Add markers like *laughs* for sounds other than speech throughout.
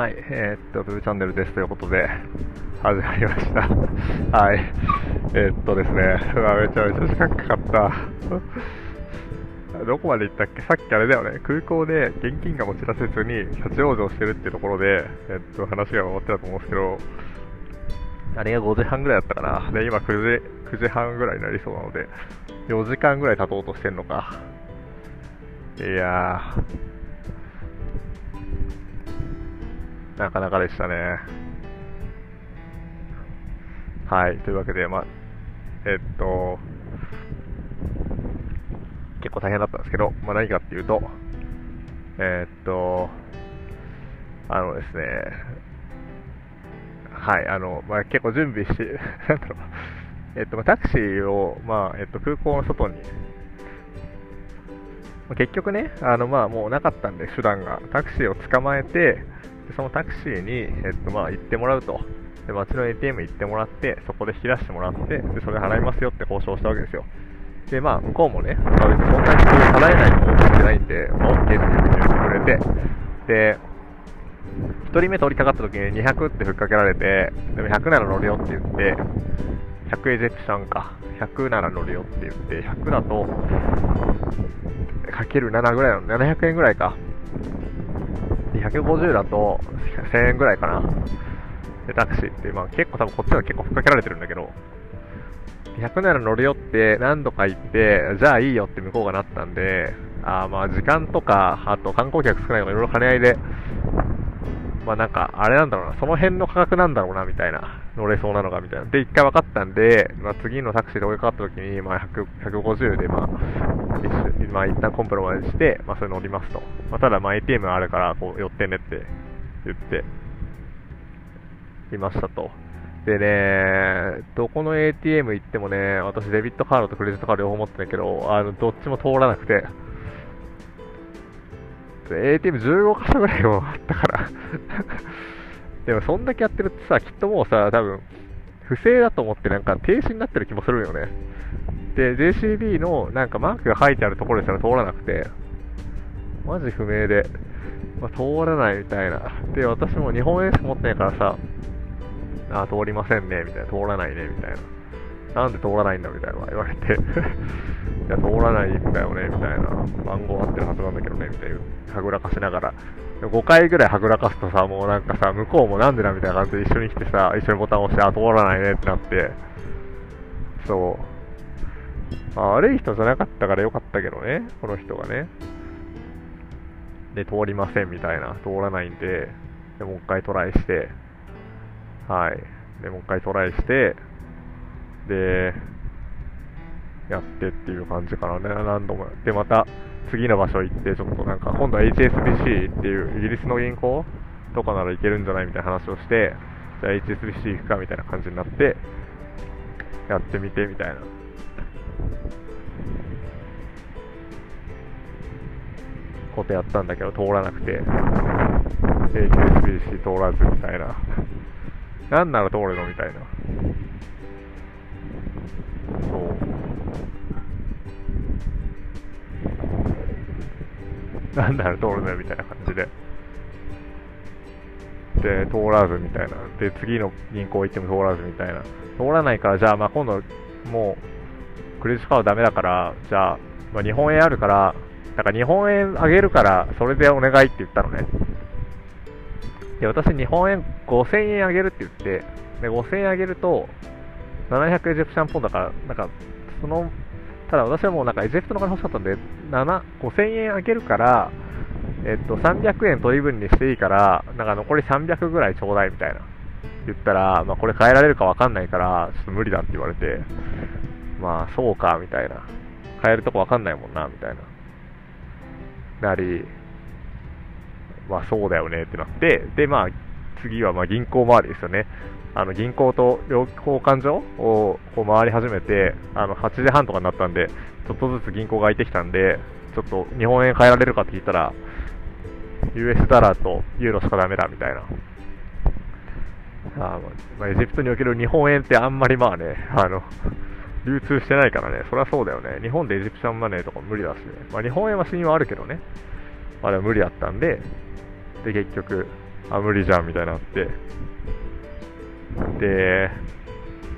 はい、えー、っと、ブーチャンネルですということで、始まりました。*laughs* はい。えー、っとですね、うわ、めちゃめちゃ時間かかった。*laughs* どこまで行ったっけ？さっきあれだよね、空港で現金が持ち出せずに立ち往生してるっていうところで、えっと、話が終わってたと思うんですけど、あれが5時半ぐらいだったかな。で、今9時、9時半ぐらいになりそうなので、4時間ぐらい経とうとしてんのか。いやー、なかなかでしたね。はい、というわけで、まあ、えっと、結構大変だったんですけど、まあ、何かっていうと、えっと、あのですね、はい、あの、まあ、結構準備して、*laughs* なんだろう、えっと、タクシーを、まあ、えっと、空港の外に結局ね、あのまあもうなかったんで、手段が。タクシーを捕まえて、でそのタクシーに、えっとまあ、行ってもらうと。で、街の ATM 行ってもらって、そこで引き出してもらって、で、それ払いますよって交渉したわけですよ。で、まあ、向こうもね、まあ、別にそんなに払えないと思ってないんで、まあ、OK って言ってくれて、で、1人目通りかかった時に200ってふっかけられて、でも100なら乗るよって言って、100エジェクションか、100なら乗るよって言って、100だと、かける7ぐらいの、700円ぐらいか。150だと1000円ぐらいかな。で、タクシーって、まあ結構多分こっちは結構ふっかけられてるんだけど、100なら乗るよって何度か言って、じゃあいいよって向こうがなったんで、あまあ時間とか、あと観光客少ないとかいろいろ兼ね合いで、まあなんか、あれなんだろうな、その辺の価格なんだろうな、みたいな。乗れそうなのが、みたいな。で、一回分かったんで、まあ次のタクシーで追いかかった時に、まあ150で、まあ、一まあ一旦コンプロマイズして、まあそれ乗りますと。まあただ、まあ ATM あるから、こう、寄ってねって言って、いましたと。でね、どこの ATM 行ってもね、私デビットカードとクレジットカード両方持ってんだけど、あの、どっちも通らなくて、ATM15 箇所ぐらいもあったから *laughs* でもそんだけやってるってさ、きっともうさ、多分、不正だと思ってなんか停止になってる気もするよね。で、JCB のなんかマークが書いてあるところですら通らなくて、マジ不明で、まあ、通らないみたいな。で、私も日本円しか持ってないからさ、あ、通りませんね、みたいな、通らないね、みたいな。なんで通らないんだみたいな言われて *laughs* いや、通らないんだよね、みたいな。番号合ってるはずなんだけどね、みたいな。はぐらかしながら。5回ぐらいはぐらかすとさ、もうなんかさ、向こうもなんでだみたいな感じで一緒に来てさ、一緒にボタン押して、あ、通らないねってなって、そう。あ悪い人じゃなかったからよかったけどね、この人がね。で、通りませんみたいな、通らないんで、でもう一回トライして、はい。で、もう一回トライして、で、やってっていう感じかなね、何度も。で、また次の場所行って、ちょっとなんか、今度は HSBC っていうイギリスの銀行とかなら行けるんじゃないみたいな話をして、じゃあ HSBC 行くかみたいな感じになって、やってみてみたいな。ことやったんだけど通らなくて HSBC 通らずみたいななんなら通るのみたいなそう *laughs* なんだろ、通るねみたいな感じで。で、通らずみたいな。で、次の銀行行っても通らずみたいな。通らないから、じゃあ、まあ今度、もう、クレジットカードダメだから、じゃあ、まあ、日本円あるから、だから日本円あげるから、それでお願いって言ったのね。で、私、日本円5000円あげるって言って、で、5000円あげると、700エジプシャンポンだから、なんか、そのただ私はもうなんかエジプトの金欲しかったんで、7、5000円あげるから、えっと、300円取り分にしていいから、なんか残り300ぐらいちょうだいみたいな。言ったら、まあこれ変えられるかわかんないから、ちょっと無理だって言われて、まあそうか、みたいな。変えるとこわかんないもんな、みたいな。なり、まあそうだよねってなって、でまあ次はま銀行周りですよね。あの銀行と両交換所をこう回り始めて、あの8時半とかになったんで、ちょっとずつ銀行が開いてきたんで、ちょっと日本円変えられるかって聞いたら、US ダラーとユーロしかダメだみたいな。あまあ、エジプトにおける日本円ってあんまりまあね、あの、流通してないからね、そりゃそうだよね。日本でエジプシャンマネーとか無理だしね。まあ日本円は信用あるけどね。あでも無理だったんで、で結局、あ、無理じゃんみたいになって、で、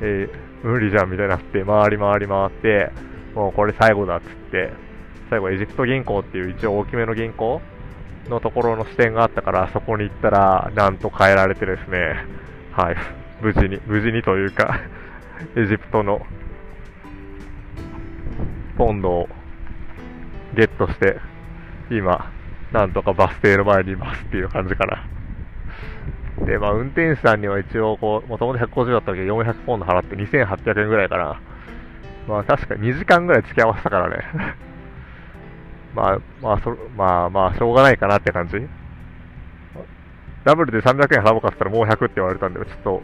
えー、無理じゃんみたいになって、回り回り回って、もうこれ最後だっつって、最後エジプト銀行っていう一応大きめの銀行のところの支店があったから、そこに行ったら、なんと変えられてですね、はい、無事に、無事にというか *laughs* エジプトのポンドをゲットして、今、なんとかバス停の前にいますっていう感じかな。で、まあ、運転手さんには一応、こう、もともと150だったけど、400ポンド払って2800円ぐらいかな。まあ、確か2時間ぐらい付き合わせたからね。*laughs* まあ、まあ、そ、まあ、まあ、しょうがないかなって感じ。ダブルで300円払おうかったらもう100って言われたんで、ちょっと、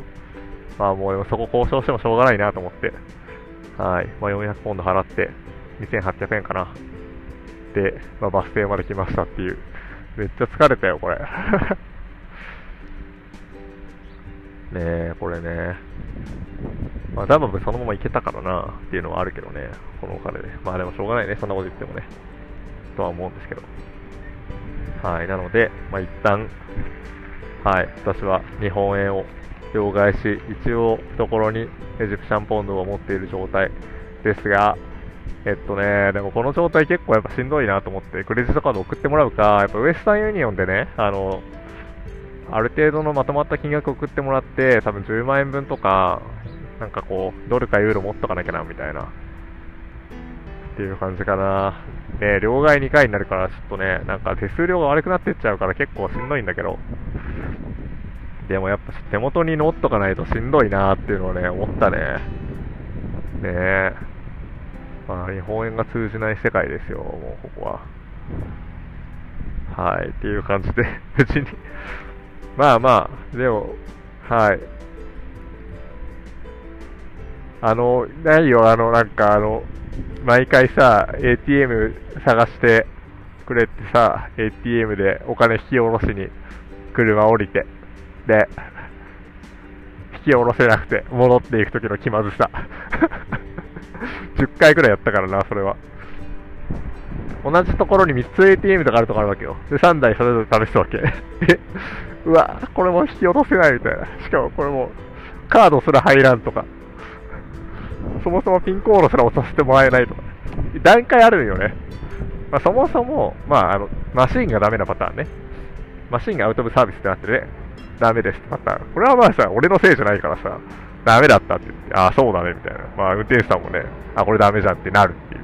まあもうそこ交渉してもしょうがないなと思って、はい、まあ400ポンド払って、2800円かな。で、まあバス停まで来ましたっていう。めっちゃ疲れたよ、これ。*laughs* ねえ、これね。まあダブそのまま行けたからなっていうのはあるけどね、このお金で。まあでもしょうがないね、そんなこと言ってもね。とは思うんですけど。はい、なので、まあ、一旦、はい、私は日本円を両替し、一応懐にエジプシャンポンドを持っている状態ですが、えっとね、でもこの状態結構やっぱしんどいなと思って、クレジットカード送ってもらうか、やっぱウエスタンユニオンでね、あの、ある程度のまとまった金額送ってもらって、多分10万円分とか、なんかこう、ドルかユーロ持っとかなきゃな、みたいな。っていう感じかな。ね、両替2回になるから、ちょっとね、なんか手数料が悪くなってっちゃうから結構しんどいんだけど、でもやっぱ手元に乗っとかないとしんどいなっていうのをね、思ったね。ねえ。まあ、日本円が通じない世界ですよ、もうここは。はい、っていう感じで、別にまあまあ、でも、はい。あの、ないよ、あの、なんかあの、毎回さ、ATM 探してくれってさ、ATM でお金引き下ろしに車降りて、で、引き下ろせなくて戻っていく時の気まずさ。*laughs* 10回くらいやったからな、それは。同じところに3つ ATM とかあるとこあるわけよ。で、3台それぞれ試すわけ。うわ、これも引き落とせないみたいな。しかもこれも、カードすら入らんとか。そもそもピンコードすら押させてもらえないとか、段階あるよね。まあ、そもそも、まあ、あの、マシンがダメなパターンね。マシンがアウトオブサービスってなってね、ダメですってパターン。これはまあさ、俺のせいじゃないからさ、ダメだったって言って、ああ、そうだね、みたいな。まあ、運転手さんもね、あ、これダメじゃんってなるっていう。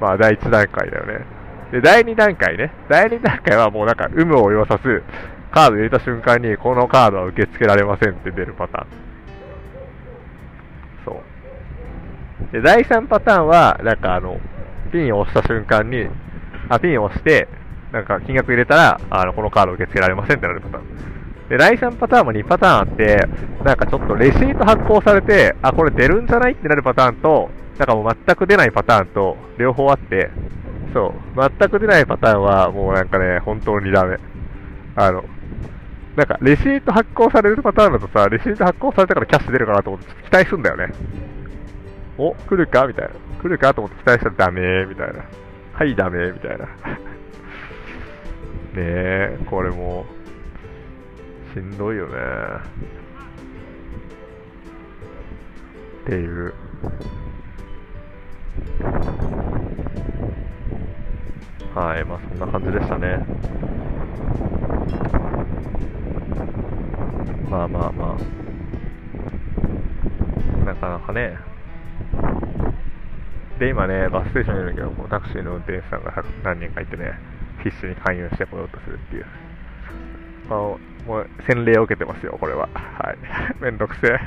まあ、第1段階だよね。で、第2段階ね。第2段階はもうなんか、有無を言わさず、カード入れた瞬間に、このカードは受け付けられませんって出るパターン。そうで、第3パターンは、なんかあの、ピンを押した瞬間に、あ、ピンを押して、なんか金額入れたら、あの、このカード受け付けられませんってなるパターン。で、第3パターンも2パターンあって、なんかちょっとレシート発行されて、あ、これ出るんじゃないってなるパターンと、なんかもう全く出ないパターンと、両方あって、そう、全く出ないパターンは、もうなんかね、本当にダメ。あの、なんか、レシート発行されるパターンだとさ、レシート発行されたからキャッシュ出るかなと思って期待するんだよね。お、来るか？みたいな。来るかと思って期待したらダメみたいな。はい、ダメみたいな。*laughs* ねえ、これも、しんどいよね。っていう。はい、まあそんな感じでしたね。まあまあまあ。なかなかね、で、今ね、バスステーションにいるんだけど、タクシーの運転手さんが何人かいてね、必死に勧誘してこようとするっていう。まあ、もう、洗礼を受けてますよ、これは。はい。*laughs* めんどくせえ。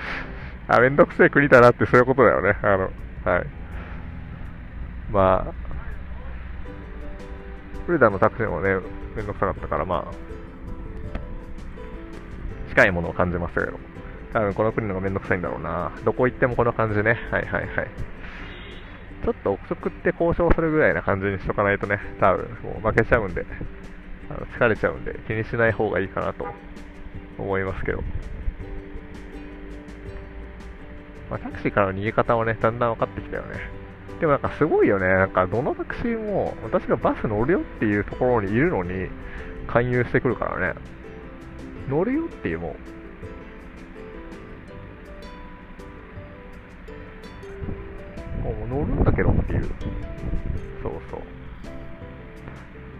*laughs* あ、めんどくせえ国だなってそういうことだよね。あの、はい。まあ、フリダのタクシーもね、めんどくさかったから、まあ、近いものを感じましたけど。多分この国の方がめんどくさいんだろうな。どこ行ってもこの感じね。はいはいはい。ちょっと憶測って交渉するぐらいな感じにしとかないとね、多分もう負けちゃうんで、あの疲れちゃうんで気にしない方がいいかなと思いますけど。まあ、タクシーからの逃げ方はね、だんだん分かってきたよね。でもなんかすごいよね。なんかどのタクシーも私がバス乗るよっていうところにいるのに勧誘してくるからね。乗るよっていうもう乗るんだけどっていう。そうそう。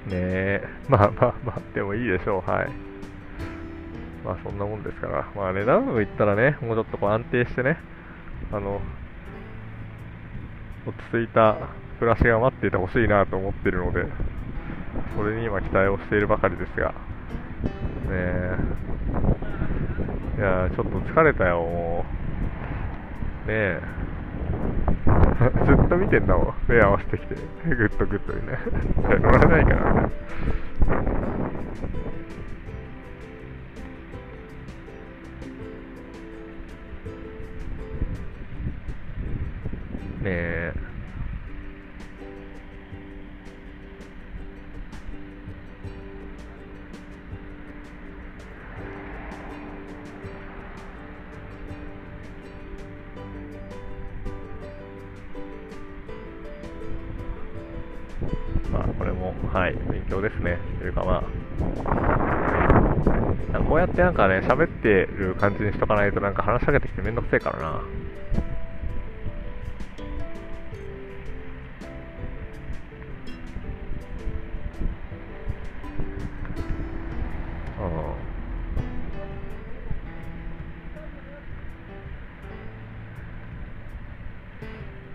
ねえ。*laughs* まあまあまあでもいいでしょう。はい。まあそんなもんですから。まあ値段部行ったらねもうちょっとこう安定してねあの落ち着いた暮らしが待っていてほしいなと思ってるのでそれに今期待をしているばかりですが。ねえ。いやちょっと疲れたよもう。ねえ。*laughs* ずっと見てんだもん目合わせてきて。グッとグッとにね。*laughs* 乗らないからねえ。まあこれもはい勉強ですね。というかまあこうやってなんかね喋ってる感じにしとかないとなんか話しかけてきてめんどくせえからな。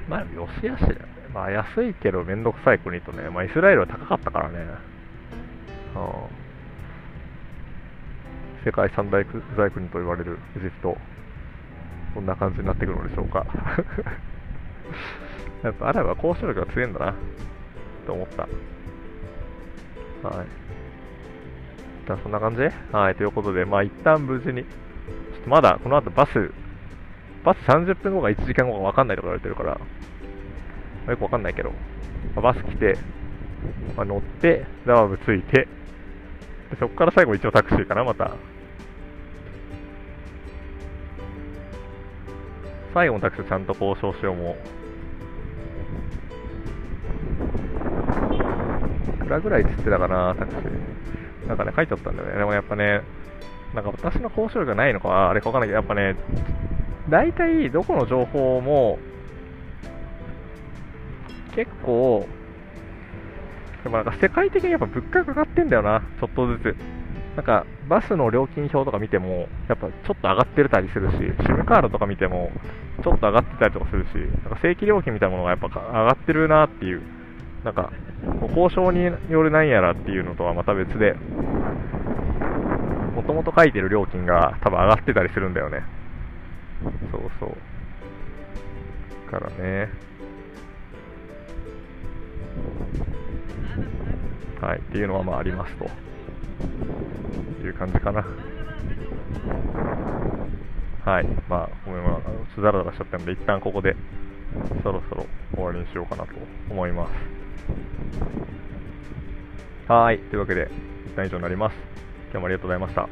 まあ、よしあしだよ。まあ、安いけどめんどくさい国とね、まあ、イスラエルは高かったからね。うん、世界三大財国と言われるエジプト。こんな感じになってくるのでしょうか。*laughs* やっぱアラブは交渉力が強いんだな。と思った。はい。じゃあそんな感じ？はい。ということで、まあ一旦無事に、ちょっとまだこの後バスバス30分後か1時間後か分かんないとか言われてるから、よく分かんないけど、あ、バス来て、まあ、乗って、ザワブついて、でそこから最後一応タクシーかな、また。最後のタクシーちゃんと交渉しようもう。いくらぐらいって言ってたかな、タクシー。なんかね、書いてあったんだよね。でもやっぱね、なんか私の交渉力がないのか、あれかわかんないけど、やっぱね、大体どこの情報も結構でもなんか世界的にやっぱ物価が上がってんだよな、ちょっとずつ。なんかバスの料金表とか見ても、やっぱちょっと上がってたりするし、SIM カードとか見ても、ちょっと上がってたりとかするし、なんか正規料金みたいなものがやっぱ上がってるなっていう、なんか交渉によるなんやらっていうのとはまた別で、もともと書いてる料金が多分上がってたりするんだよね。そうそう。からね。はい、っていうのはまあありますという感じかな。はい、まあ、ごめん、まあ、つだらだらしちゃったんで、一旦ここでそろそろ終わりにしようかなと思います。はい、というわけで、一旦以上になります。今日もありがとうございました。